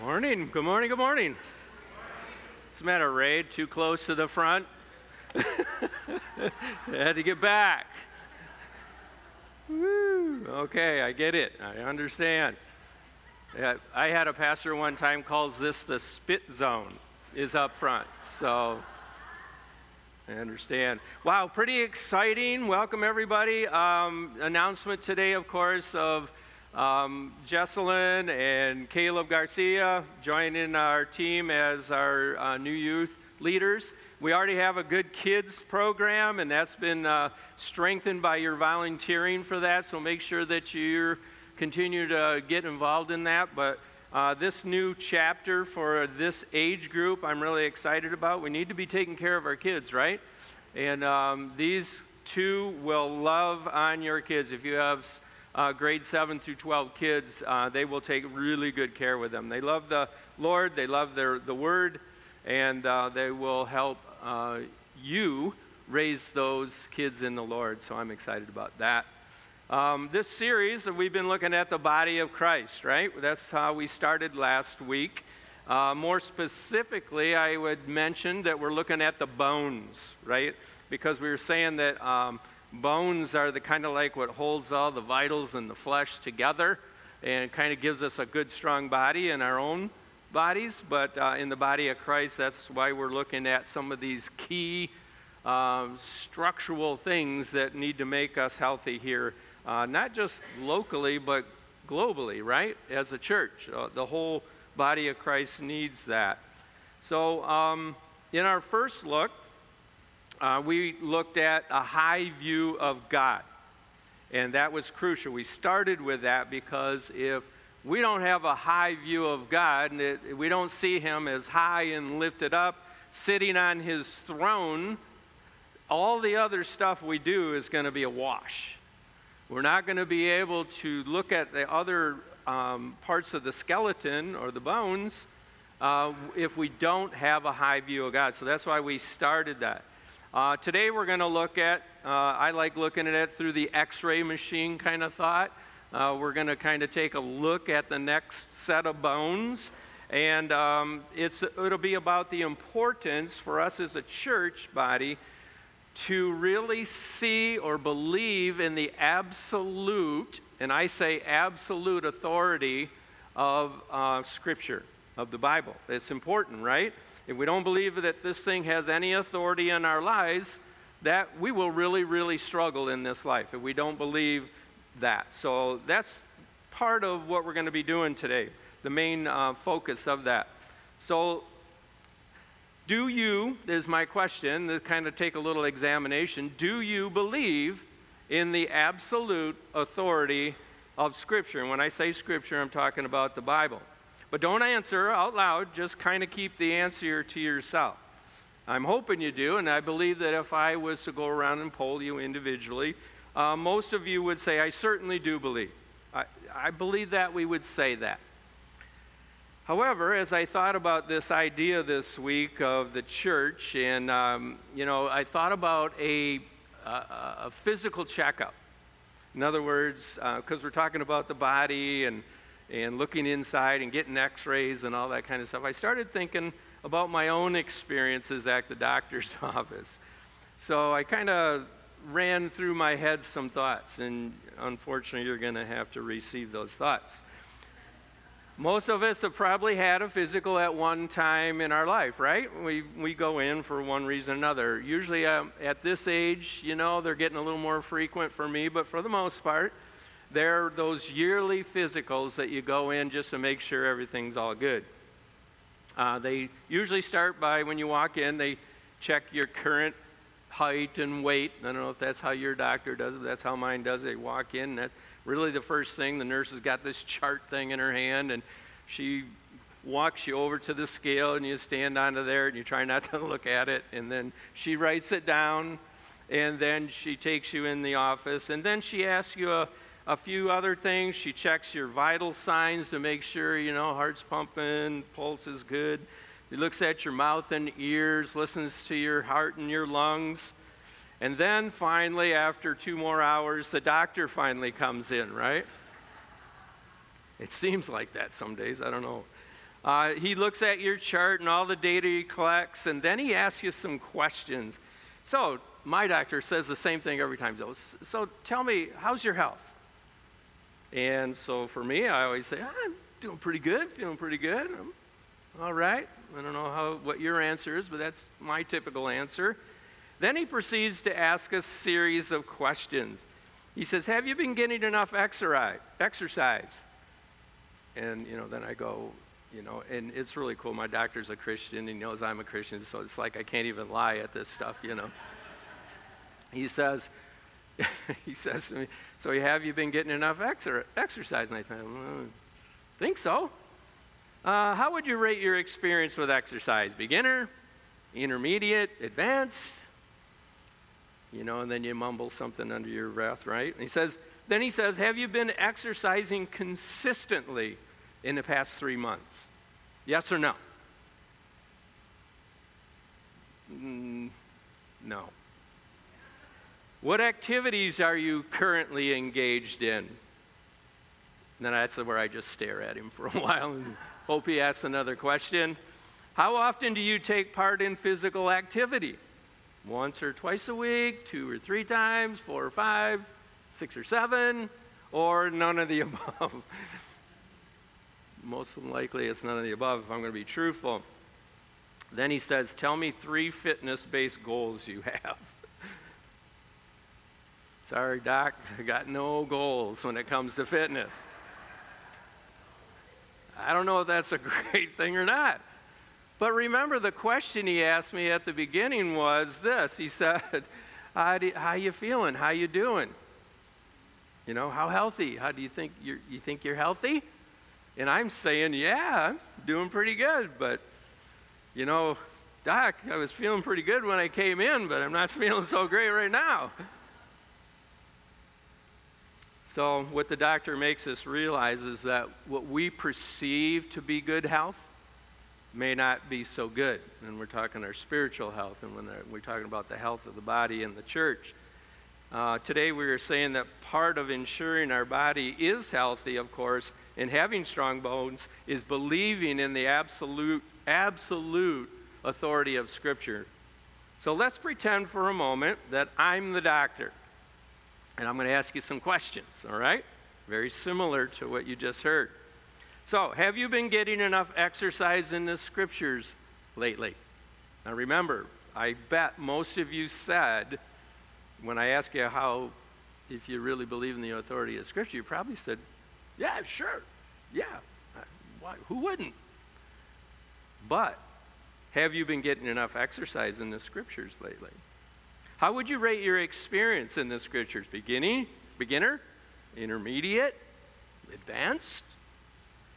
Morning. Good morning. Good morning. What's the matter, Ray? Too close to the front? had to get back. Woo. Okay, I get it. I understand. I had a pastor one time calls this the spit zone is up front. So I understand. Wow, pretty exciting. Welcome everybody. Um, announcement today, of course, of um, Jesselyn and Caleb Garcia joining our team as our uh, new youth leaders. We already have a good kids program, and that's been uh, strengthened by your volunteering for that. So make sure that you continue to get involved in that. But uh, this new chapter for this age group, I'm really excited about. We need to be taking care of our kids, right? And um, these two will love on your kids. If you have uh, grade 7 through 12 kids, uh, they will take really good care with them. They love the Lord, they love their, the Word, and uh, they will help uh, you raise those kids in the Lord. So I'm excited about that. Um, this series, we've been looking at the body of Christ, right? That's how we started last week. Uh, more specifically, I would mention that we're looking at the bones, right? Because we were saying that um, Bones are the kind of like what holds all the vitals and the flesh together and kind of gives us a good, strong body in our own bodies. But uh, in the body of Christ, that's why we're looking at some of these key um, structural things that need to make us healthy here, uh, not just locally, but globally, right? As a church, uh, the whole body of Christ needs that. So, um, in our first look, uh, we looked at a high view of God. And that was crucial. We started with that because if we don't have a high view of God, and it, we don't see Him as high and lifted up, sitting on His throne, all the other stuff we do is going to be a wash. We're not going to be able to look at the other um, parts of the skeleton or the bones uh, if we don't have a high view of God. So that's why we started that. Uh, today we're going to look at, uh, I like looking at it through the x ray machine kind of thought. Uh, we're going to kind of take a look at the next set of bones. And um, it's, it'll be about the importance for us as a church body to really see or believe in the absolute, and I say absolute authority of uh, Scripture, of the Bible. It's important, right? If we don't believe that this thing has any authority in our lives, that we will really, really struggle in this life if we don't believe that. So that's part of what we're going to be doing today, the main uh, focus of that. So, do you, is my question, to kind of take a little examination, do you believe in the absolute authority of Scripture? And when I say Scripture, I'm talking about the Bible. But don't answer out loud, just kind of keep the answer to yourself. I'm hoping you do, and I believe that if I was to go around and poll you individually, uh, most of you would say, I certainly do believe. I, I believe that we would say that. However, as I thought about this idea this week of the church, and um, you know, I thought about a, a, a physical checkup. In other words, because uh, we're talking about the body and and looking inside and getting x rays and all that kind of stuff, I started thinking about my own experiences at the doctor's office. So I kind of ran through my head some thoughts, and unfortunately, you're going to have to receive those thoughts. Most of us have probably had a physical at one time in our life, right? We, we go in for one reason or another. Usually um, at this age, you know, they're getting a little more frequent for me, but for the most part, they're those yearly physicals that you go in just to make sure everything's all good. Uh, they usually start by when you walk in, they check your current height and weight. I don't know if that's how your doctor does it, but that's how mine does it. They walk in, and that's really the first thing. The nurse has got this chart thing in her hand, and she walks you over to the scale, and you stand onto there, and you try not to look at it. And then she writes it down, and then she takes you in the office, and then she asks you a a few other things. She checks your vital signs to make sure, you know, heart's pumping, pulse is good. She looks at your mouth and ears, listens to your heart and your lungs. And then finally, after two more hours, the doctor finally comes in, right? It seems like that some days, I don't know. Uh, he looks at your chart and all the data he collects, and then he asks you some questions. So, my doctor says the same thing every time. So, so tell me, how's your health? And so for me, I always say, ah, I'm doing pretty good, feeling pretty good. I'm all right. I don't know how, what your answer is, but that's my typical answer. Then he proceeds to ask a series of questions. He says, Have you been getting enough exercise? And, you know, then I go, you know, and it's really cool. My doctor's a Christian. He knows I'm a Christian, so it's like I can't even lie at this stuff, you know. He says, he says to me, So have you been getting enough exercise? And I think, well, think so. Uh, how would you rate your experience with exercise? Beginner, intermediate, advanced? You know, and then you mumble something under your breath, right? And he says, then he says, Have you been exercising consistently in the past three months? Yes or no? Mm, no. What activities are you currently engaged in? And then that's where I just stare at him for a while and hope he asks another question. How often do you take part in physical activity? Once or twice a week, two or three times, four or five, six or seven, or none of the above? Most likely it's none of the above if I'm going to be truthful. Then he says, Tell me three fitness based goals you have. Sorry, Doc, I got no goals when it comes to fitness. I don't know if that's a great thing or not. But remember, the question he asked me at the beginning was this. He said, how, do, how you feeling? How you doing? You know, how healthy? How do you think you're, you think you're healthy? And I'm saying, yeah, I'm doing pretty good. But, you know, Doc, I was feeling pretty good when I came in, but I'm not feeling so great right now. So, what the doctor makes us realize is that what we perceive to be good health may not be so good. And we're talking our spiritual health, and when we're talking about the health of the body and the church. Uh, today, we are saying that part of ensuring our body is healthy, of course, and having strong bones is believing in the absolute, absolute authority of Scripture. So let's pretend for a moment that I'm the doctor. And I'm going to ask you some questions, all right? Very similar to what you just heard. So, have you been getting enough exercise in the scriptures lately? Now, remember, I bet most of you said, when I asked you how, if you really believe in the authority of Scripture, you probably said, yeah, sure, yeah. Why, who wouldn't? But, have you been getting enough exercise in the Scriptures lately? How would you rate your experience in the scriptures? Beginning, beginner, intermediate, advanced?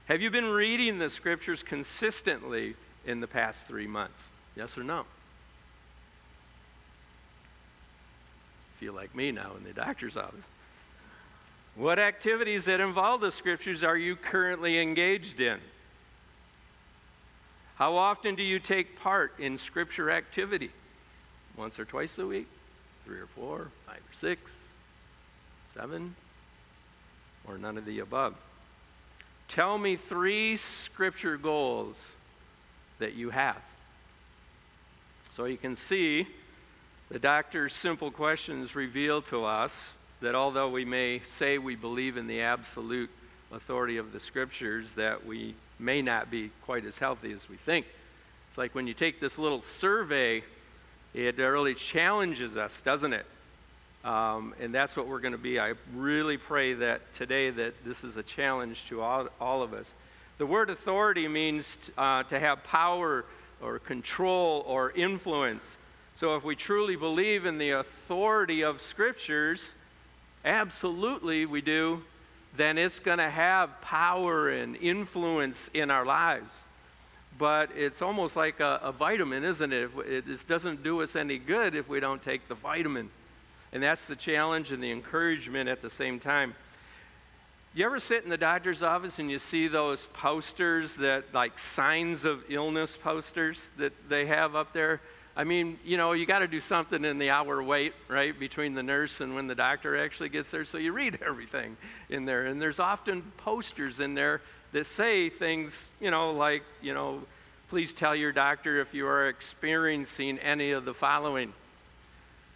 Have you been reading the scriptures consistently in the past three months? Yes or no? Feel like me now in the doctor's office. What activities that involve the scriptures are you currently engaged in? How often do you take part in scripture activity? Once or twice a week, three or four, five or six, seven, or none of the above. Tell me three scripture goals that you have. So you can see the doctor's simple questions reveal to us that although we may say we believe in the absolute authority of the scriptures, that we may not be quite as healthy as we think. It's like when you take this little survey it really challenges us, doesn't it? Um, and that's what we're going to be. I really pray that today that this is a challenge to all, all of us. The word authority means uh, to have power or control or influence. So if we truly believe in the authority of scriptures, absolutely we do, then it's going to have power and influence in our lives but it's almost like a, a vitamin, isn't it? It just doesn't do us any good if we don't take the vitamin. And that's the challenge and the encouragement at the same time. You ever sit in the doctor's office and you see those posters that, like signs of illness posters that they have up there? I mean, you know, you got to do something in the hour wait, right, between the nurse and when the doctor actually gets there. So you read everything in there. And there's often posters in there that say things, you know, like, you know, please tell your doctor if you are experiencing any of the following.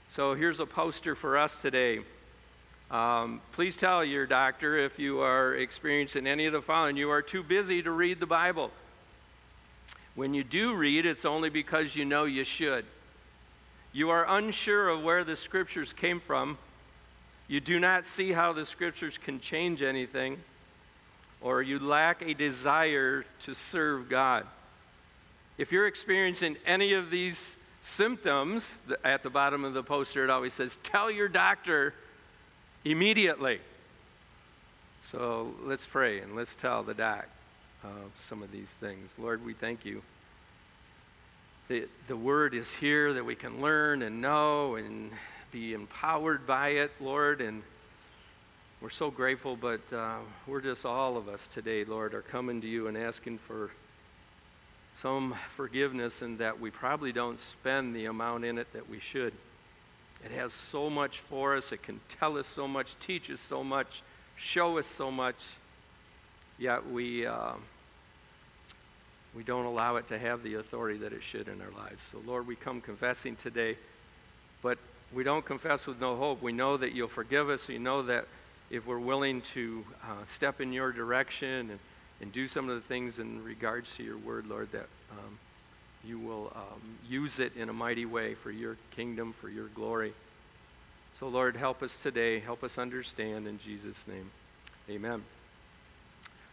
So here's a poster for us today. Um, please tell your doctor if you are experiencing any of the following. You are too busy to read the Bible. When you do read, it's only because you know you should. You are unsure of where the scriptures came from. You do not see how the scriptures can change anything, or you lack a desire to serve God. If you're experiencing any of these symptoms, at the bottom of the poster it always says, Tell your doctor immediately. So let's pray and let's tell the doc uh, some of these things. Lord, we thank you. The, the word is here that we can learn and know and be empowered by it, Lord. And we're so grateful, but uh, we're just all of us today, Lord, are coming to you and asking for some forgiveness and that we probably don't spend the amount in it that we should. It has so much for us. It can tell us so much, teach us so much, show us so much. Yet we, uh, we don't allow it to have the authority that it should in our lives. So, Lord, we come confessing today, but we don't confess with no hope. We know that you'll forgive us. We know that if we're willing to uh, step in your direction and, and do some of the things in regards to your word, Lord, that um, you will um, use it in a mighty way for your kingdom, for your glory. So, Lord, help us today. Help us understand in Jesus' name. Amen.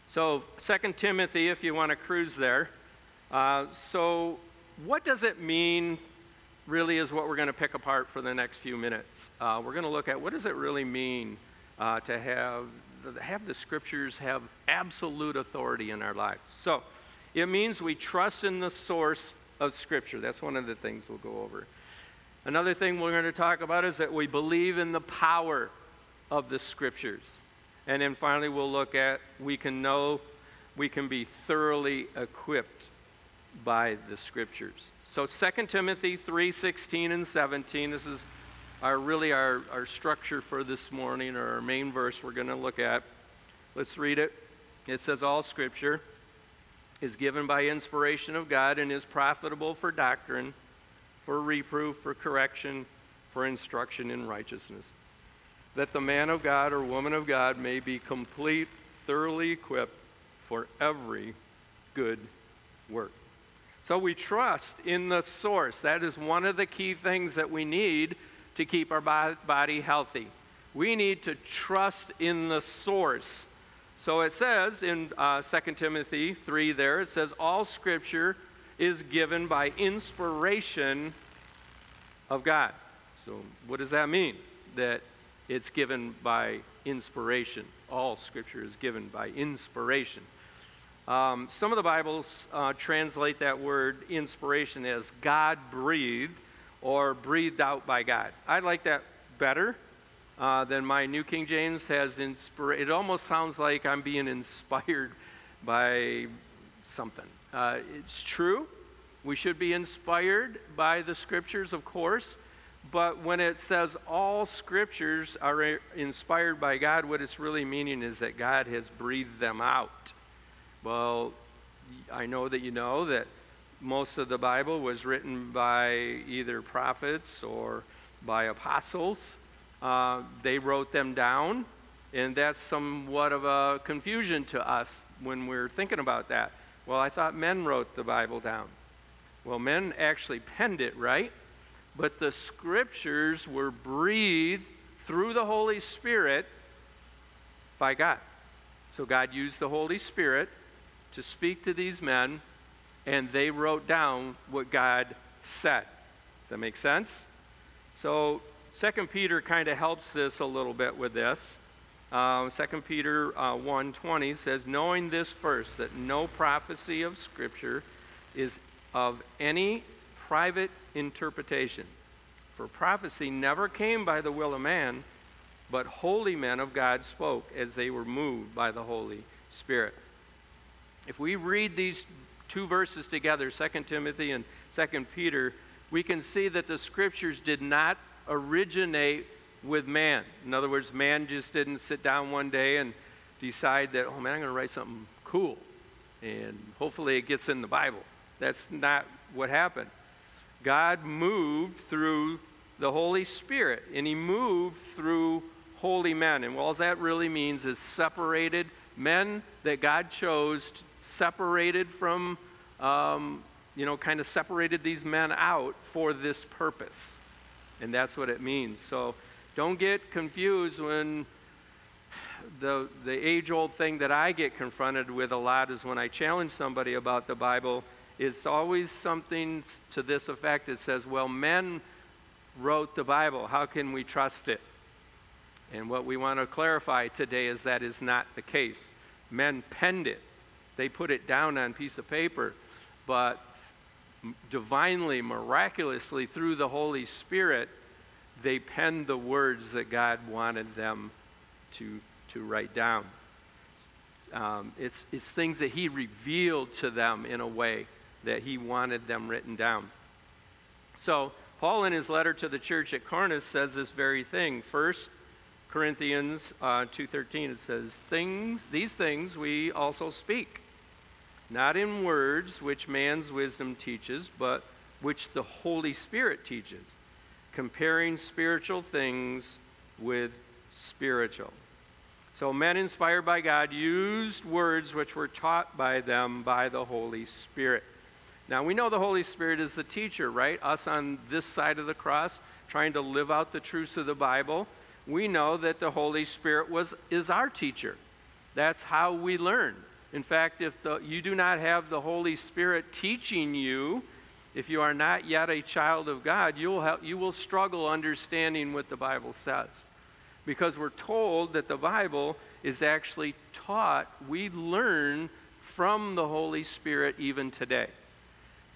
So, 2 Timothy, if you want to cruise there. Uh, so, what does it mean, really, is what we're going to pick apart for the next few minutes. Uh, we're going to look at what does it really mean uh, to have, have the scriptures have absolute authority in our lives. So, it means we trust in the source of Scripture. That's one of the things we'll go over. Another thing we're going to talk about is that we believe in the power of the Scriptures. And then finally, we'll look at we can know, we can be thoroughly equipped by the Scriptures. So 2 Timothy 3 16 and 17, this is our really our, our structure for this morning, or our main verse we're going to look at. Let's read it. It says, All Scripture is given by inspiration of God and is profitable for doctrine, for reproof, for correction, for instruction in righteousness, that the man of God or woman of God may be complete, thoroughly equipped for every good work. So we trust in the source. That is one of the key things that we need to keep our body healthy. We need to trust in the source so it says in uh, 2 Timothy 3 there, it says, All scripture is given by inspiration of God. So what does that mean? That it's given by inspiration. All scripture is given by inspiration. Um, some of the Bibles uh, translate that word inspiration as God breathed or breathed out by God. I like that better uh, then my New King James has inspired. It almost sounds like I'm being inspired by something. Uh, it's true. We should be inspired by the scriptures, of course. But when it says all scriptures are inspired by God, what it's really meaning is that God has breathed them out. Well, I know that you know that most of the Bible was written by either prophets or by apostles. Uh, they wrote them down, and that's somewhat of a confusion to us when we're thinking about that. Well, I thought men wrote the Bible down. Well, men actually penned it, right? But the scriptures were breathed through the Holy Spirit by God. So God used the Holy Spirit to speak to these men, and they wrote down what God said. Does that make sense? So Second Peter kind of helps us a little bit with this. Uh, 2 Peter uh, 1.20 says, Knowing this first, that no prophecy of Scripture is of any private interpretation. For prophecy never came by the will of man, but holy men of God spoke as they were moved by the Holy Spirit. If we read these two verses together, 2 Timothy and 2 Peter, we can see that the Scriptures did not originate with man. In other words, man just didn't sit down one day and decide that, oh man, I'm going to write something cool. And hopefully it gets in the Bible. That's not what happened. God moved through the Holy Spirit, and He moved through holy men. And all that really means is separated men that God chose, separated from, um, you know, kind of separated these men out for this purpose. And that's what it means. So don't get confused when the, the age old thing that I get confronted with a lot is when I challenge somebody about the Bible, it's always something to this effect. It says, well, men wrote the Bible. How can we trust it? And what we want to clarify today is that is not the case. Men penned it, they put it down on piece of paper, but divinely, miraculously, through the Holy Spirit, they penned the words that God wanted them to, to write down. Um, it's, it's things that He revealed to them in a way that He wanted them written down. So, Paul, in his letter to the church at Corinth, says this very thing. First Corinthians uh, 2.13, it says, things, These things we also speak, not in words which man's wisdom teaches, but which the Holy Spirit teaches, comparing spiritual things with spiritual. So, men inspired by God used words which were taught by them by the Holy Spirit. Now, we know the Holy Spirit is the teacher, right? Us on this side of the cross, trying to live out the truths of the Bible. We know that the Holy Spirit was, is our teacher. That's how we learn. In fact, if the, you do not have the Holy Spirit teaching you, if you are not yet a child of God, you'll have, you will struggle understanding what the Bible says. Because we're told that the Bible is actually taught, we learn from the Holy Spirit even today.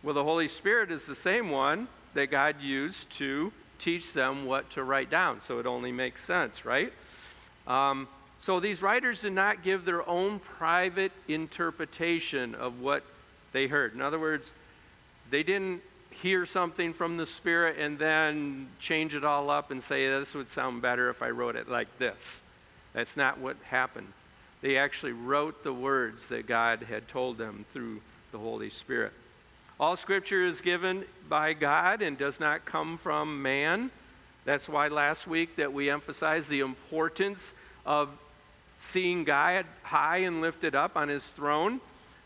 Well, the Holy Spirit is the same one that God used to teach them what to write down. So it only makes sense, right? Um, so these writers did not give their own private interpretation of what they heard. In other words, they didn't hear something from the Spirit and then change it all up and say, this would sound better if I wrote it like this. That's not what happened. They actually wrote the words that God had told them through the Holy Spirit. All scripture is given by God and does not come from man. That's why last week that we emphasized the importance of seeing God high and lifted up on his throne.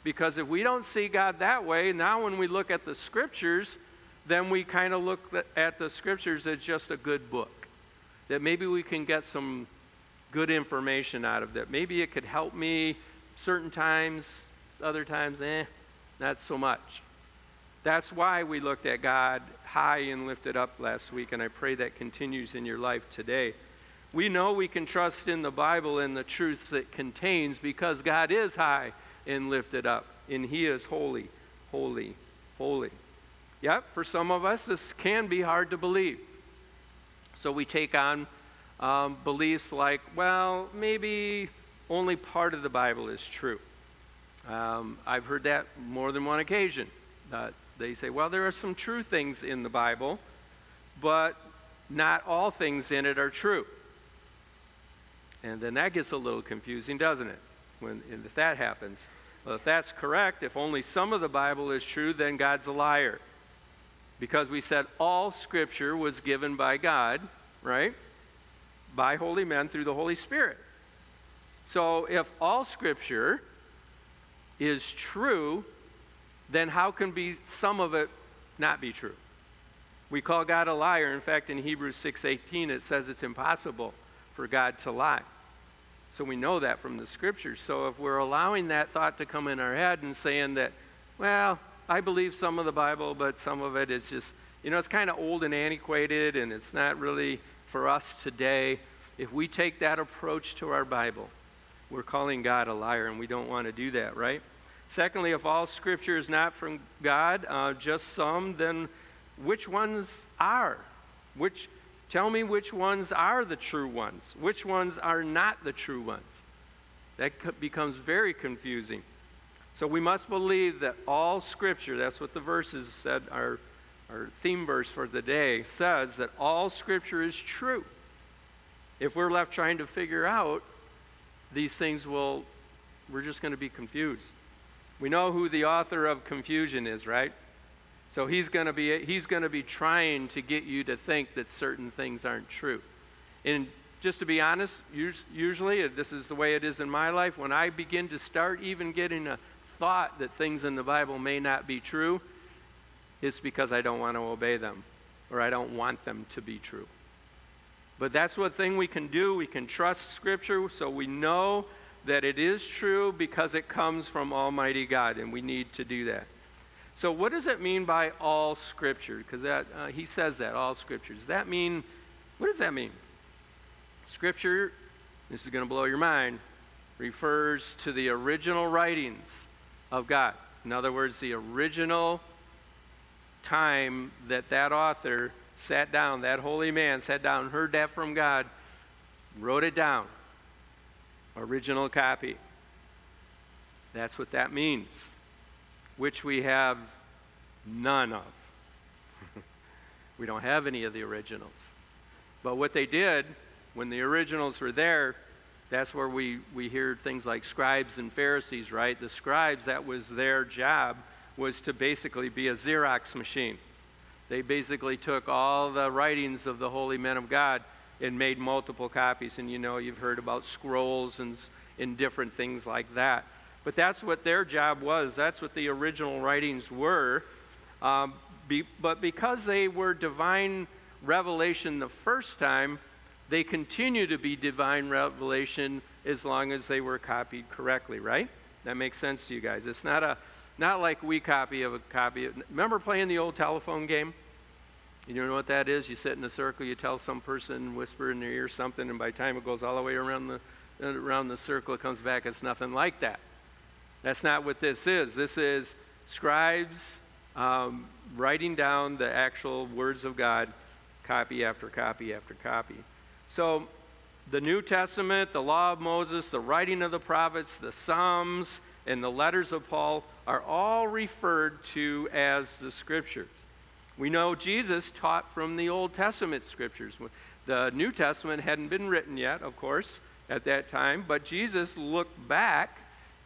Because if we don't see God that way, now when we look at the scriptures, then we kind of look at the scriptures as just a good book. That maybe we can get some good information out of that. Maybe it could help me certain times, other times, eh, not so much. That's why we looked at God high and lifted up last week, and I pray that continues in your life today. We know we can trust in the Bible and the truths it contains because God is high and lifted up, and He is holy, holy, holy. Yep, for some of us, this can be hard to believe. So we take on um, beliefs like, well, maybe only part of the Bible is true. Um, I've heard that more than one occasion. Uh, they say, well, there are some true things in the Bible, but not all things in it are true. And then that gets a little confusing, doesn't it? When if that happens. Well, if that's correct, if only some of the Bible is true, then God's a liar. Because we said all scripture was given by God, right? By holy men through the Holy Spirit. So if all scripture is true, then how can be some of it not be true? We call God a liar. In fact, in Hebrews 6:18 it says it's impossible for God to lie. So we know that from the scriptures. So if we're allowing that thought to come in our head and saying that, well, I believe some of the Bible, but some of it is just, you know, it's kind of old and antiquated and it's not really for us today. If we take that approach to our Bible, we're calling God a liar and we don't want to do that, right? Secondly, if all scripture is not from God, uh, just some, then which ones are? Which, tell me which ones are the true ones. Which ones are not the true ones? That becomes very confusing. So we must believe that all scripture, that's what the verses said, our, our theme verse for the day says, that all scripture is true. If we're left trying to figure out, these things will we're just going to be confused. We know who the author of confusion is, right? So he's going to be he's going to be trying to get you to think that certain things aren't true. And just to be honest, usually uh, this is the way it is in my life. When I begin to start even getting a thought that things in the Bible may not be true, it's because I don't want to obey them or I don't want them to be true. But that's what thing we can do. We can trust Scripture so we know that it is true because it comes from Almighty God, and we need to do that. So, what does it mean by all Scripture? Because that uh, he says that all Scripture. Does that mean? What does that mean? Scripture. This is going to blow your mind. Refers to the original writings of God. In other words, the original time that that author sat down, that holy man sat down, heard that from God, wrote it down. Original copy. That's what that means which we have none of. we don't have any of the originals. But what they did when the originals were there, that's where we, we hear things like scribes and Pharisees, right? The scribes, that was their job, was to basically be a Xerox machine. They basically took all the writings of the holy men of God and made multiple copies. And you know, you've heard about scrolls and, and different things like that. But that's what their job was. That's what the original writings were. Um, be, but because they were divine revelation the first time, they continue to be divine revelation as long as they were copied correctly, right? That makes sense to you guys. It's not a not like we copy of a copy. Of, remember playing the old telephone game? You know what that is? You sit in a circle, you tell some person, whisper in their ear something, and by the time it goes all the way around the around the circle, it comes back. It's nothing like that. That's not what this is. This is scribes um, writing down the actual words of God, copy after copy after copy. So, the New Testament, the law of Moses, the writing of the prophets, the Psalms, and the letters of Paul are all referred to as the scriptures. We know Jesus taught from the Old Testament scriptures. The New Testament hadn't been written yet, of course, at that time, but Jesus looked back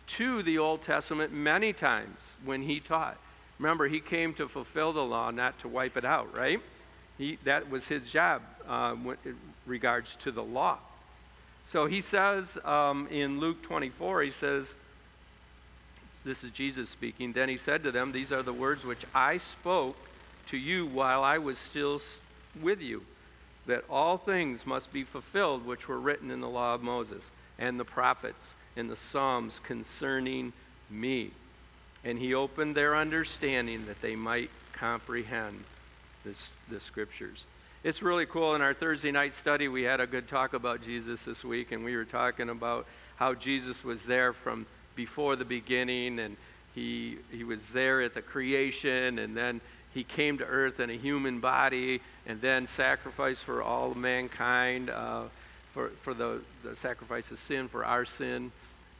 to the Old Testament many times when he taught. Remember, he came to fulfill the law, not to wipe it out, right? He, that was his job uh, in regards to the law. So he says um, in Luke 24, he says, This is Jesus speaking. Then he said to them, These are the words which I spoke to you while I was still with you, that all things must be fulfilled which were written in the law of Moses and the prophets in the Psalms concerning me. And he opened their understanding that they might comprehend this, the scriptures. It's really cool. In our Thursday night study, we had a good talk about Jesus this week, and we were talking about how Jesus was there from before the beginning, and he, he was there at the creation, and then he came to earth in a human body, and then sacrificed for all mankind, uh, for, for the, the sacrifice of sin, for our sin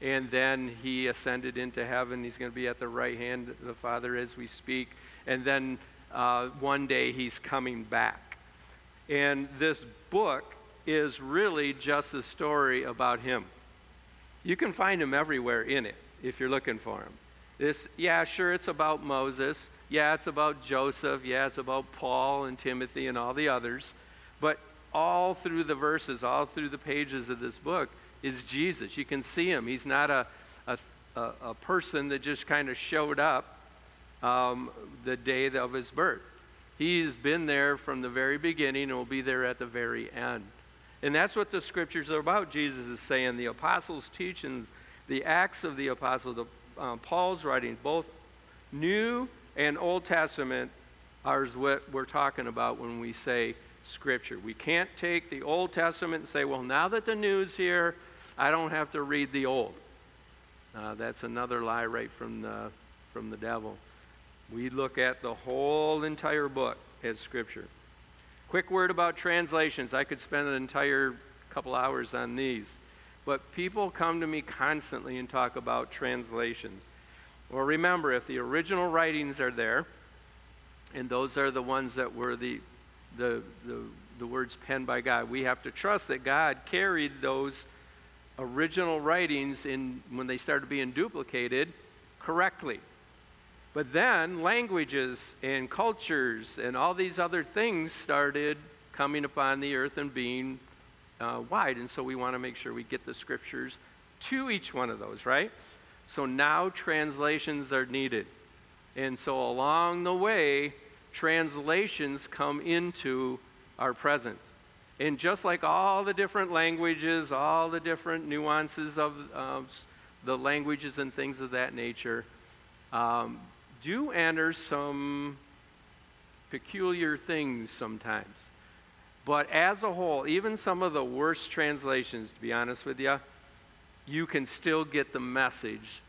and then he ascended into heaven. He's going to be at the right hand of the Father as we speak. And then uh, one day he's coming back. And this book is really just a story about him. You can find him everywhere in it if you're looking for him. This, yeah, sure, it's about Moses. Yeah, it's about Joseph. Yeah, it's about Paul and Timothy and all the others. But all through the verses, all through the pages of this book, is Jesus. You can see him. He's not a, a, a person that just kind of showed up um, the day of his birth. He's been there from the very beginning and will be there at the very end. And that's what the scriptures are about. Jesus is saying the apostles' teachings, the acts of the apostles, the, uh, Paul's writings, both New and Old Testament, are what we're talking about when we say Scripture. We can't take the Old Testament and say, well, now that the New's here, I don't have to read the Old. Uh, that's another lie right from the, from the devil. We look at the whole entire book as Scripture. Quick word about translations. I could spend an entire couple hours on these. But people come to me constantly and talk about translations. Well, remember, if the original writings are there, and those are the ones that were the, the, the, the words penned by God, we have to trust that God carried those original writings in when they started being duplicated correctly. But then languages and cultures and all these other things started coming upon the earth and being uh, wide. And so we want to make sure we get the scriptures to each one of those, right? So now translations are needed. And so along the way, translations come into our presence. And just like all the different languages, all the different nuances of the languages and things of that nature, um, do enter some peculiar things sometimes. But as a whole, even some of the worst translations, to be honest with you, you can still get the message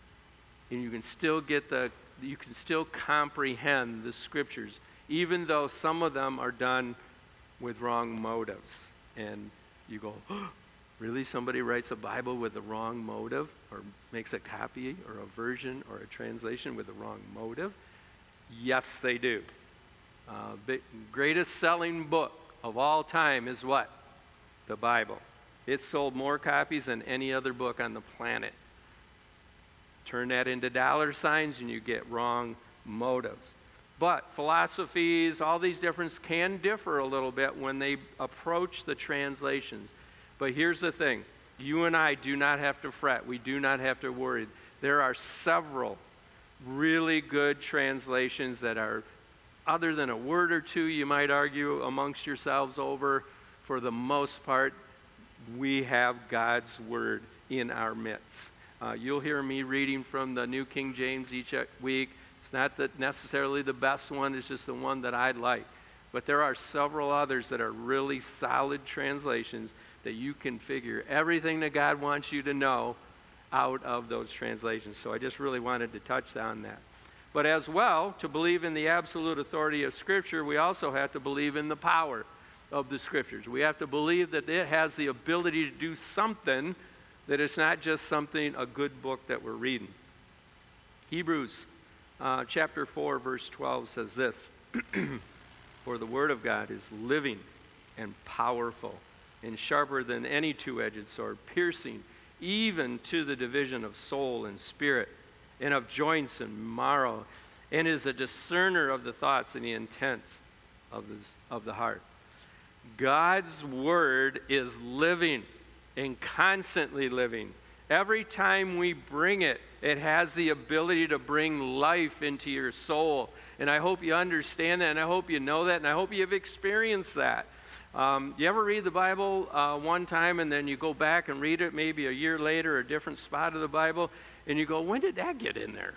and you can still get the you can still comprehend the scriptures even though some of them are done with wrong motives. And you go oh, really? Somebody writes a bible with the wrong motive or makes a copy or a version or a translation with the wrong motive? Yes they do. Uh, the greatest selling book of all time is what? The bible. It sold more copies than any other book on the planet. Turn that into dollar signs and you get wrong motives. But philosophies, all these differences can differ a little bit when they approach the translations. But here's the thing you and I do not have to fret, we do not have to worry. There are several really good translations that are, other than a word or two, you might argue amongst yourselves over, for the most part, we have God's Word in our midst. Uh, you'll hear me reading from the New King James each week. It's not that necessarily the best one, it's just the one that I like. But there are several others that are really solid translations that you can figure everything that God wants you to know out of those translations. So I just really wanted to touch on that. But as well, to believe in the absolute authority of Scripture, we also have to believe in the power of the scriptures. We have to believe that it has the ability to do something, that it's not just something, a good book that we're reading. Hebrews uh, chapter 4, verse 12 says this For the word of God is living and powerful and sharper than any two edged sword, piercing even to the division of soul and spirit and of joints and marrow, and is a discerner of the thoughts and the intents of, of the heart. God's word is living and constantly living. Every time we bring it, it has the ability to bring life into your soul. And I hope you understand that, and I hope you know that, and I hope you've experienced that. Um, you ever read the Bible uh, one time and then you go back and read it maybe a year later, a different spot of the Bible, and you go, when did that get in there?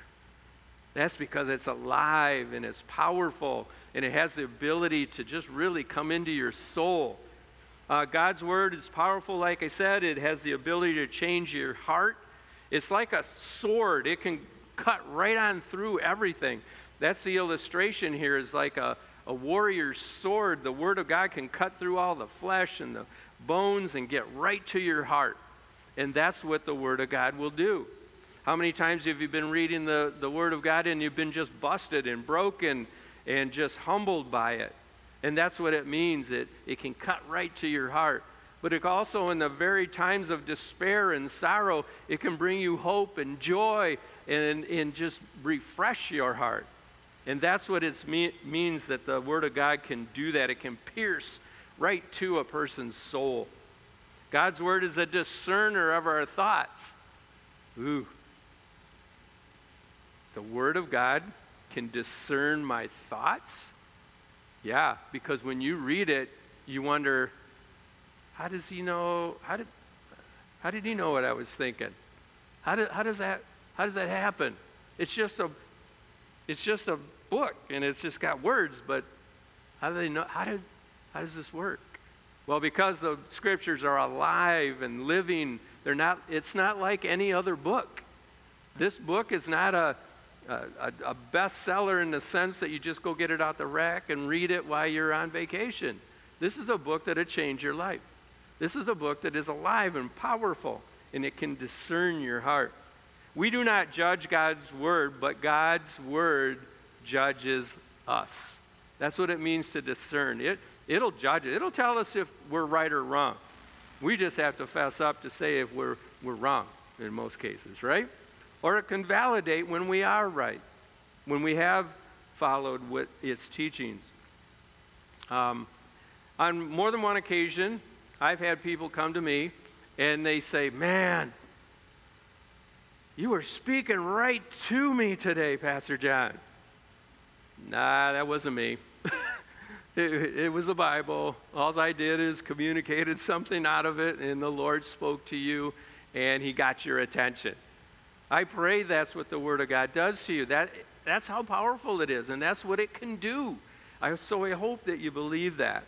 That's because it's alive and it's powerful and it has the ability to just really come into your soul. Uh, God's word is powerful, like I said. It has the ability to change your heart. It's like a sword, it can cut right on through everything. That's the illustration here, is like a, a warrior's sword. The word of God can cut through all the flesh and the bones and get right to your heart. And that's what the word of God will do. How many times have you been reading the, the Word of God and you've been just busted and broken and just humbled by it? And that's what it means. It, it can cut right to your heart. But it also, in the very times of despair and sorrow, it can bring you hope and joy and, and just refresh your heart. And that's what it me- means that the Word of God can do that. It can pierce right to a person's soul. God's Word is a discerner of our thoughts. Ooh, the Word of God can discern my thoughts? Yeah, because when you read it, you wonder, how does he know? How did, how did he know what I was thinking? How, do, how, does that, how does that happen? It's just a, it's just a book and it's just got words, but how do they know? How does, how does this work? Well, because the scriptures are alive and living, they're not, it's not like any other book. This book is not a, a, a bestseller in the sense that you just go get it out the rack and read it while you're on vacation. This is a book that'll change your life. This is a book that is alive and powerful, and it can discern your heart. We do not judge God's word, but God's word judges us. That's what it means to discern. It, it'll judge it, it'll tell us if we're right or wrong. We just have to fess up to say if we're we're wrong in most cases, right? Or it can validate when we are right, when we have followed its teachings. Um, on more than one occasion, I've had people come to me and they say, Man, you were speaking right to me today, Pastor John. Nah, that wasn't me. it, it, was the Bible. All I did is communicated something out of it, and the Lord spoke to you, and He got your attention. I pray that's what the Word of God does to you. That, that's how powerful it is, and that's what it can do. I, so I hope that you believe that.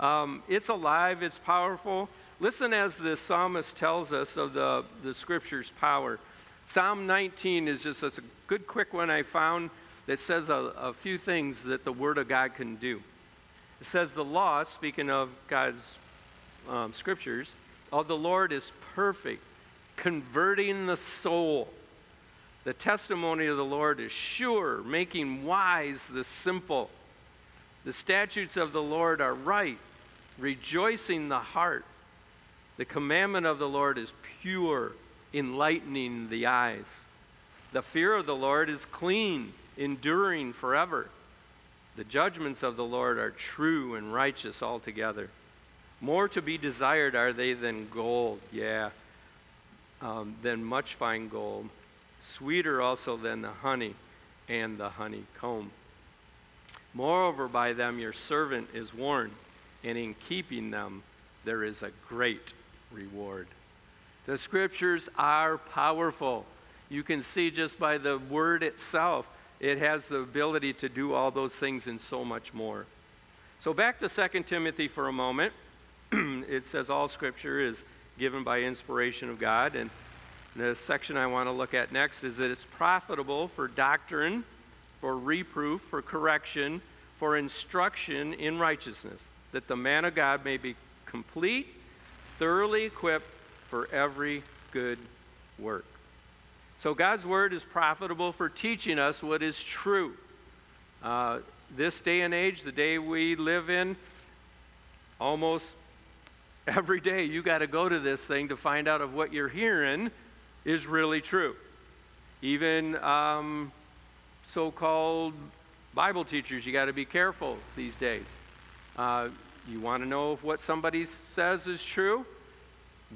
Um, it's alive, it's powerful. Listen as the psalmist tells us of the, the Scripture's power. Psalm 19 is just a good, quick one I found that says a, a few things that the Word of God can do. It says, The law, speaking of God's um, Scriptures, of the Lord is perfect, converting the soul. The testimony of the Lord is sure, making wise the simple. The statutes of the Lord are right, rejoicing the heart. The commandment of the Lord is pure, enlightening the eyes. The fear of the Lord is clean, enduring forever. The judgments of the Lord are true and righteous altogether. More to be desired are they than gold, yeah, um, than much fine gold. Sweeter also than the honey and the honeycomb. Moreover, by them your servant is warned, and in keeping them there is a great reward. The scriptures are powerful. You can see just by the word itself, it has the ability to do all those things and so much more. So, back to 2 Timothy for a moment. it says all scripture is given by inspiration of God. And the section I want to look at next is that it's profitable for doctrine, for reproof, for correction, for instruction in righteousness, that the man of God may be complete, thoroughly equipped for every good work. So, God's word is profitable for teaching us what is true. Uh, this day and age, the day we live in, almost every day you got to go to this thing to find out if what you're hearing is really true. Even um, so called Bible teachers, you got to be careful these days. Uh, you want to know if what somebody says is true?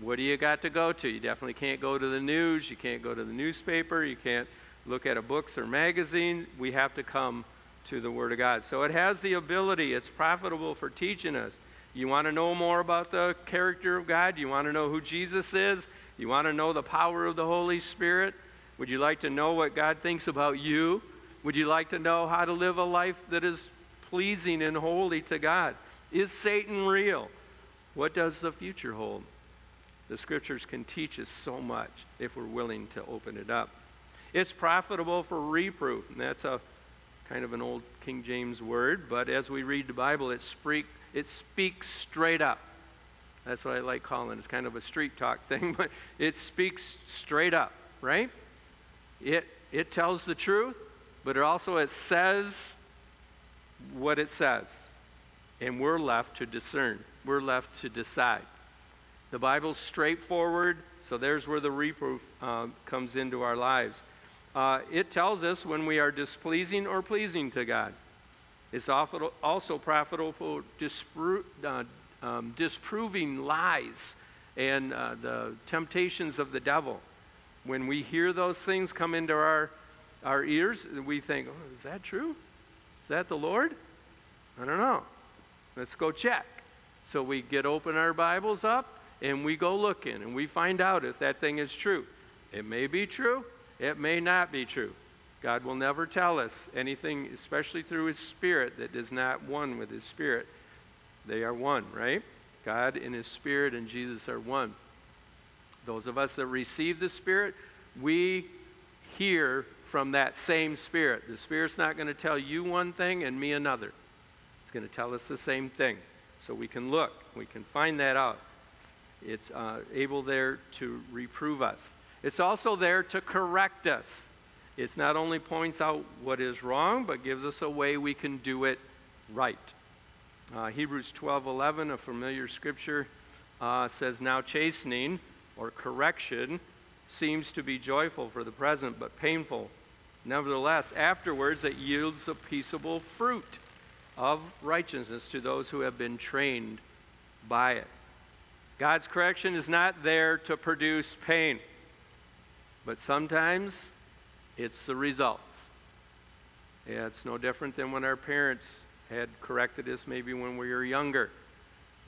What do you got to go to? You definitely can't go to the news. You can't go to the newspaper. You can't look at a books or magazine. We have to come to the Word of God. So it has the ability, it's profitable for teaching us. You want to know more about the character of God? You want to know who Jesus is? You want to know the power of the Holy Spirit? Would you like to know what God thinks about you? Would you like to know how to live a life that is pleasing and holy to God? Is Satan real? What does the future hold? The scriptures can teach us so much if we're willing to open it up. It's profitable for reproof, and that's a kind of an old King James word, but as we read the Bible, it, speak, it speaks straight up. That's what I like calling it. It's kind of a street talk thing, but it speaks straight up, right? It, it tells the truth, but it also it says what it says. And we're left to discern. We're left to decide. The Bible's straightforward, so there's where the reproof uh, comes into our lives. Uh, it tells us when we are displeasing or pleasing to God. It's also profitable for dispro- uh, um, disproving lies and uh, the temptations of the devil. When we hear those things come into our, our ears, we think, oh, is that true? Is that the Lord? I don't know. Let's go check. So we get open our Bibles up and we go looking and we find out if that thing is true. It may be true, it may not be true. God will never tell us anything, especially through His Spirit, that is not one with His Spirit. They are one, right? God and His Spirit and Jesus are one. Those of us that receive the Spirit, we hear from that same Spirit. The Spirit's not going to tell you one thing and me another. It's going to tell us the same thing. So we can look, we can find that out. It's uh, able there to reprove us. It's also there to correct us. It's not only points out what is wrong, but gives us a way we can do it right. Uh, Hebrews 12:11, a familiar scripture, uh, says, "Now chastening or correction seems to be joyful for the present but painful. Nevertheless, afterwards it yields a peaceable fruit of righteousness to those who have been trained by it. God's correction is not there to produce pain, but sometimes it's the results. Yeah, it's no different than when our parents had corrected us maybe when we were younger.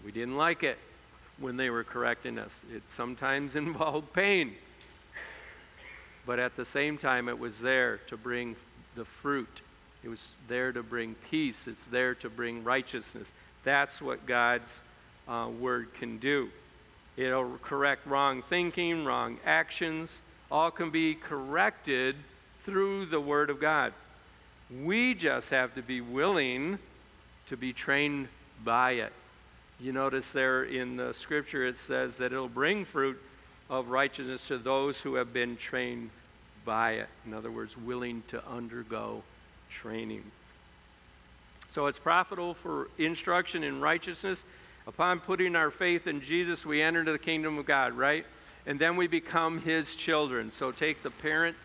We didn't like it when they were correcting us. It sometimes involved pain. But at the same time, it was there to bring the fruit. It was there to bring peace. It's there to bring righteousness. That's what God's uh, word can do. It'll correct wrong thinking, wrong actions. All can be corrected through the word of God. We just have to be willing to be trained by it. You notice there in the scripture it says that it'll bring fruit of righteousness to those who have been trained by it. In other words, willing to undergo training. So it's profitable for instruction in righteousness. Upon putting our faith in Jesus, we enter into the kingdom of God, right? And then we become his children. So take the parent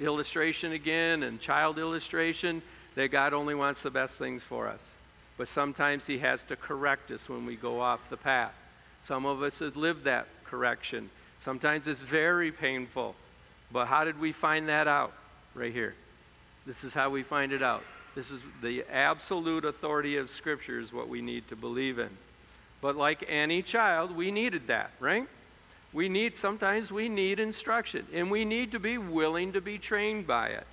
illustration again and child illustration that God only wants the best things for us. But sometimes he has to correct us when we go off the path. Some of us have lived that correction. Sometimes it's very painful. But how did we find that out? Right here. This is how we find it out. This is the absolute authority of Scripture, is what we need to believe in. But like any child, we needed that, right? We need, sometimes we need instruction, and we need to be willing to be trained by it.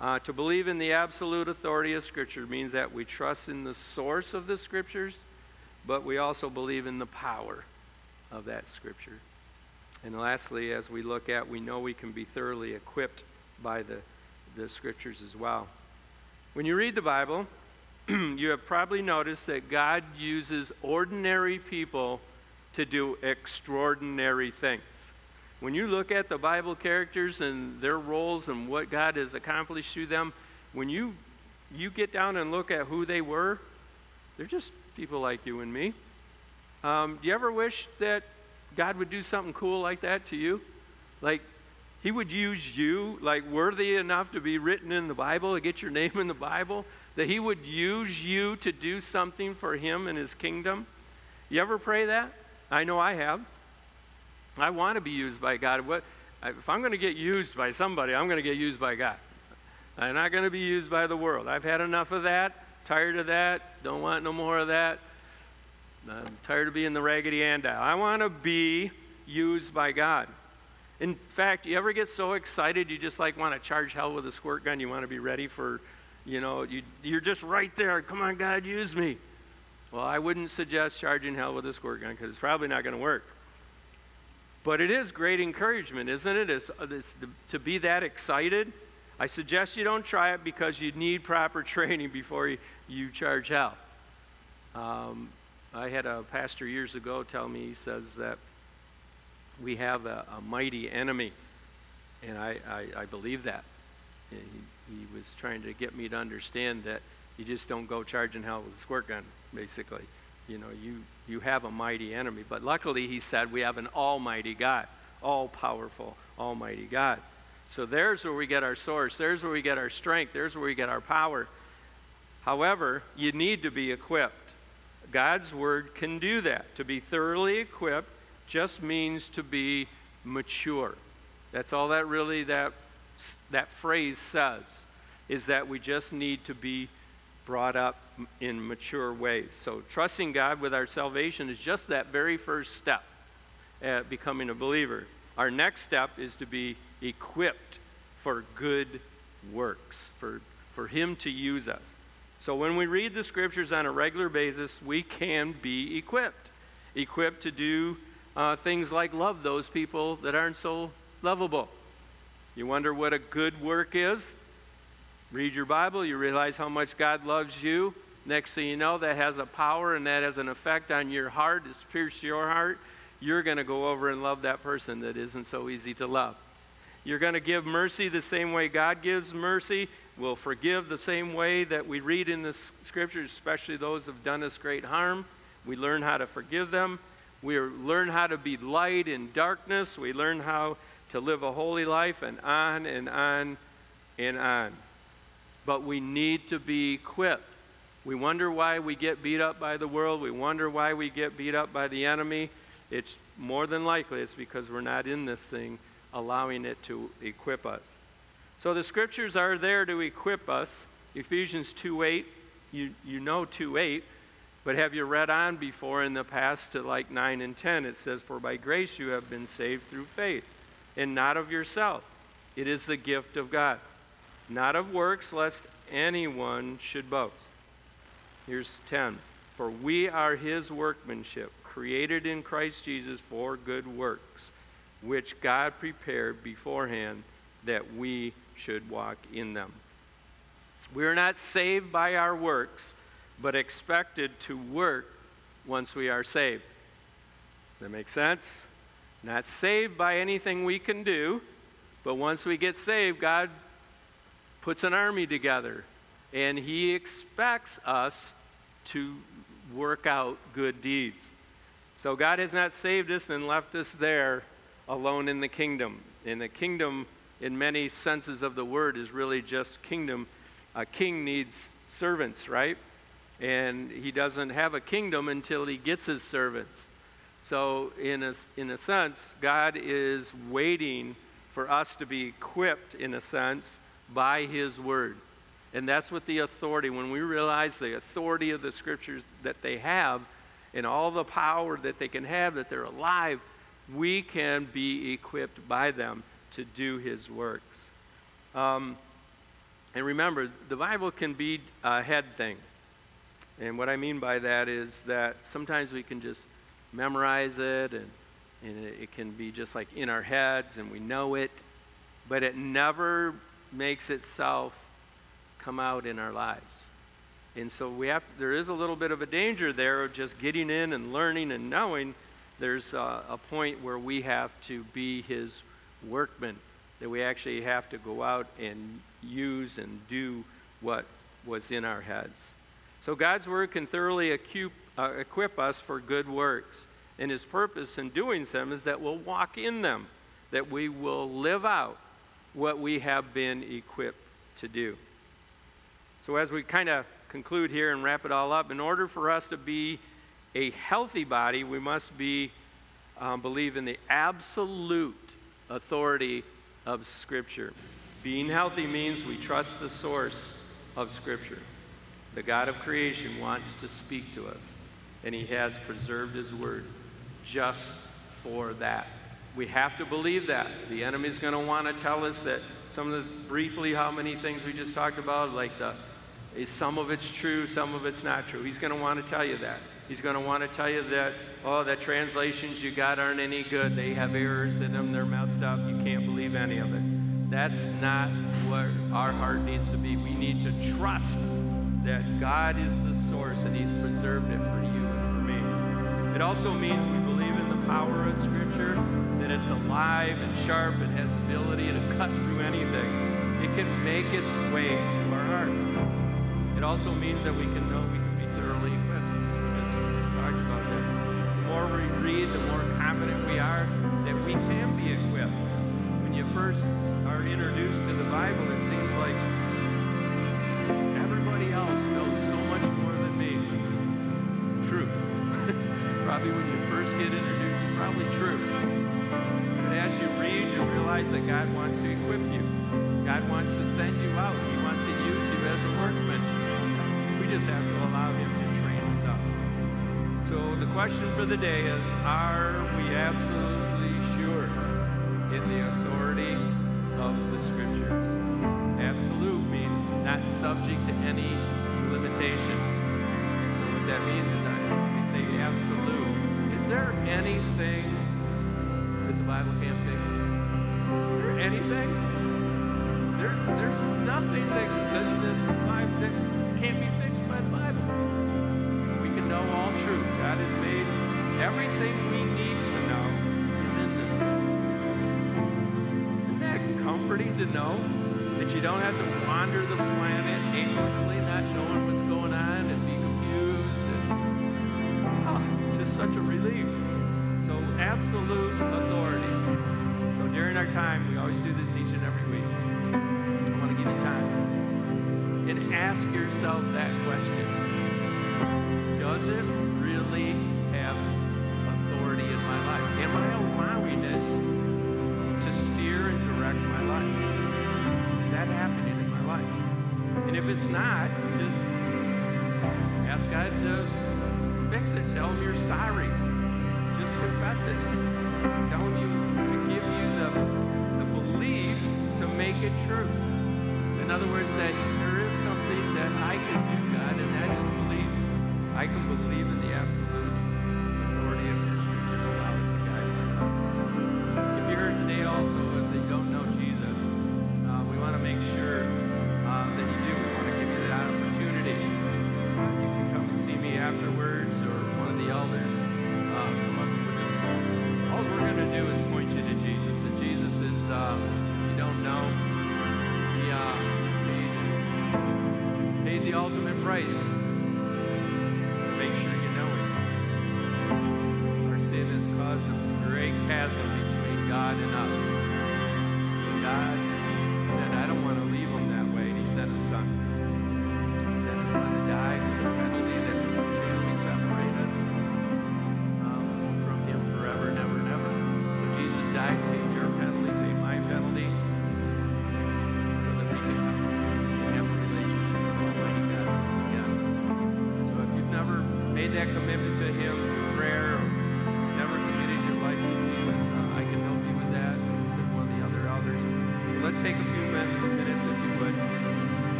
Uh, to believe in the absolute authority of Scripture means that we trust in the source of the Scriptures, but we also believe in the power of that Scripture. And lastly, as we look at, we know we can be thoroughly equipped by the, the Scriptures as well. When you read the Bible, you have probably noticed that God uses ordinary people to do extraordinary things. When you look at the Bible characters and their roles and what God has accomplished through them, when you you get down and look at who they were, they're just people like you and me. Um, do you ever wish that God would do something cool like that to you? Like He would use you, like worthy enough to be written in the Bible, to get your name in the Bible, that He would use you to do something for Him and His kingdom? You ever pray that? I know I have. I want to be used by God. What, if I'm going to get used by somebody, I'm going to get used by God. I'm not going to be used by the world. I've had enough of that. Tired of that. Don't want no more of that. I'm tired of being the raggedy Ann I want to be used by God. In fact, you ever get so excited you just like want to charge hell with a squirt gun? You want to be ready for, you know, you, you're just right there. Come on, God, use me. Well, I wouldn't suggest charging hell with a squirt gun because it's probably not going to work. But it is great encouragement, isn't it? It's, it's to be that excited. I suggest you don't try it because you need proper training before you, you charge hell. Um, I had a pastor years ago tell me, he says that we have a, a mighty enemy. And I, I, I believe that. He, he was trying to get me to understand that you just don't go charging hell with a squirt gun, basically you know, you, you have a mighty enemy. But luckily, he said, we have an almighty God, all powerful, almighty God. So there's where we get our source. There's where we get our strength. There's where we get our power. However, you need to be equipped. God's word can do that. To be thoroughly equipped just means to be mature. That's all that really that, that phrase says, is that we just need to be brought up in mature ways. So, trusting God with our salvation is just that very first step at becoming a believer. Our next step is to be equipped for good works, for, for Him to use us. So, when we read the scriptures on a regular basis, we can be equipped. Equipped to do uh, things like love those people that aren't so lovable. You wonder what a good work is? Read your Bible, you realize how much God loves you. Next thing you know, that has a power and that has an effect on your heart. It's pierced your heart. You're going to go over and love that person that isn't so easy to love. You're going to give mercy the same way God gives mercy. We'll forgive the same way that we read in the scriptures, especially those who have done us great harm. We learn how to forgive them. We learn how to be light in darkness. We learn how to live a holy life, and on and on and on. But we need to be equipped. We wonder why we get beat up by the world. We wonder why we get beat up by the enemy. It's more than likely it's because we're not in this thing, allowing it to equip us. So the scriptures are there to equip us. Ephesians 2 8, you, you know 2 8, but have you read on before in the past to like 9 and 10? It says, For by grace you have been saved through faith, and not of yourself. It is the gift of God, not of works, lest anyone should boast. Here's 10. For we are his workmanship, created in Christ Jesus for good works, which God prepared beforehand that we should walk in them. We are not saved by our works, but expected to work once we are saved. That makes sense? Not saved by anything we can do, but once we get saved, God puts an army together and he expects us to work out good deeds. So God has not saved us and left us there alone in the kingdom. In the kingdom, in many senses of the word, is really just kingdom. A king needs servants, right? And he doesn't have a kingdom until he gets his servants. So, in a, in a sense, God is waiting for us to be equipped, in a sense, by his word. And that's what the authority, when we realize the authority of the scriptures that they have and all the power that they can have, that they're alive, we can be equipped by them to do his works. Um, and remember, the Bible can be a head thing. And what I mean by that is that sometimes we can just memorize it and, and it can be just like in our heads and we know it, but it never makes itself come out in our lives. And so we have, there is a little bit of a danger there of just getting in and learning and knowing. There's a, a point where we have to be his workmen, that we actually have to go out and use and do what was in our heads. So God's word can thoroughly equip, uh, equip us for good works. And his purpose in doing them is that we'll walk in them, that we will live out what we have been equipped to do. So, as we kind of conclude here and wrap it all up, in order for us to be a healthy body, we must be um, believe in the absolute authority of Scripture. Being healthy means we trust the source of Scripture. The God of creation wants to speak to us, and He has preserved His Word just for that. We have to believe that. The enemy's going to want to tell us that some of the briefly how many things we just talked about, like the is some of it's true, some of it's not true. He's going to want to tell you that. He's going to want to tell you that, oh, the translations you got aren't any good. They have errors in them, they're messed up. You can't believe any of it. That's not what our heart needs to be. We need to trust that God is the source and He's preserved it for you and for me. It also means we believe in the power of Scripture, that it's alive and sharp and has ability to cut through anything. It can make its way to our heart. It also means that we can know we can be thoroughly equipped. As talked about that. The more we read, the more confident we are that we can be equipped. When you first are introduced to the Bible, it seems like everybody else knows so much more than me. True. probably when you first get introduced, probably true. As you read, you realize that God wants to equip you. God wants to send you out. He wants to use you as a workman We just have to allow Him to train us up. So the question for the day is Are we absolutely sure in the authority of the Scriptures? Absolute means not subject to any limitation. So what that means is when we say absolute, is there anything Bible can't fix? Is anything? There, there's nothing that, that this life that can't be fixed by Bible. We can know all truth. God has made everything we need to know is in this. Isn't that comforting to know that you don't have to wander the planet aimlessly, not knowing what's going on and be confused? And, oh, it's just such a relief time. We always do this each and every week. I want to give you time. And ask yourself that question Does it really have authority in my life? Am I allowing it to steer and direct my life? Is that happening in my life? And if it's not, just ask God to fix it. Tell Him you're sorry. Just confess it. Tell Him you to give you the make it true. In other words, that there is something that I can do, God, and that is believe. I can believe in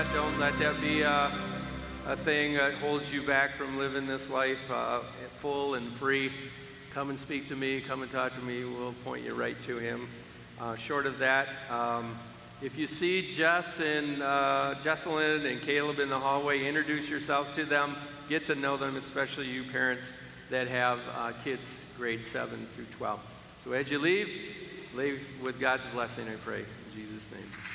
Yet, don't let that be uh, a thing that holds you back from living this life uh, full and free. Come and speak to me. Come and talk to me. We'll point you right to him. Uh, short of that, um, if you see Jess and uh, Jesselyn and Caleb in the hallway, introduce yourself to them. Get to know them, especially you parents that have uh, kids grade 7 through 12. So as you leave, leave with God's blessing, I pray. In Jesus' name.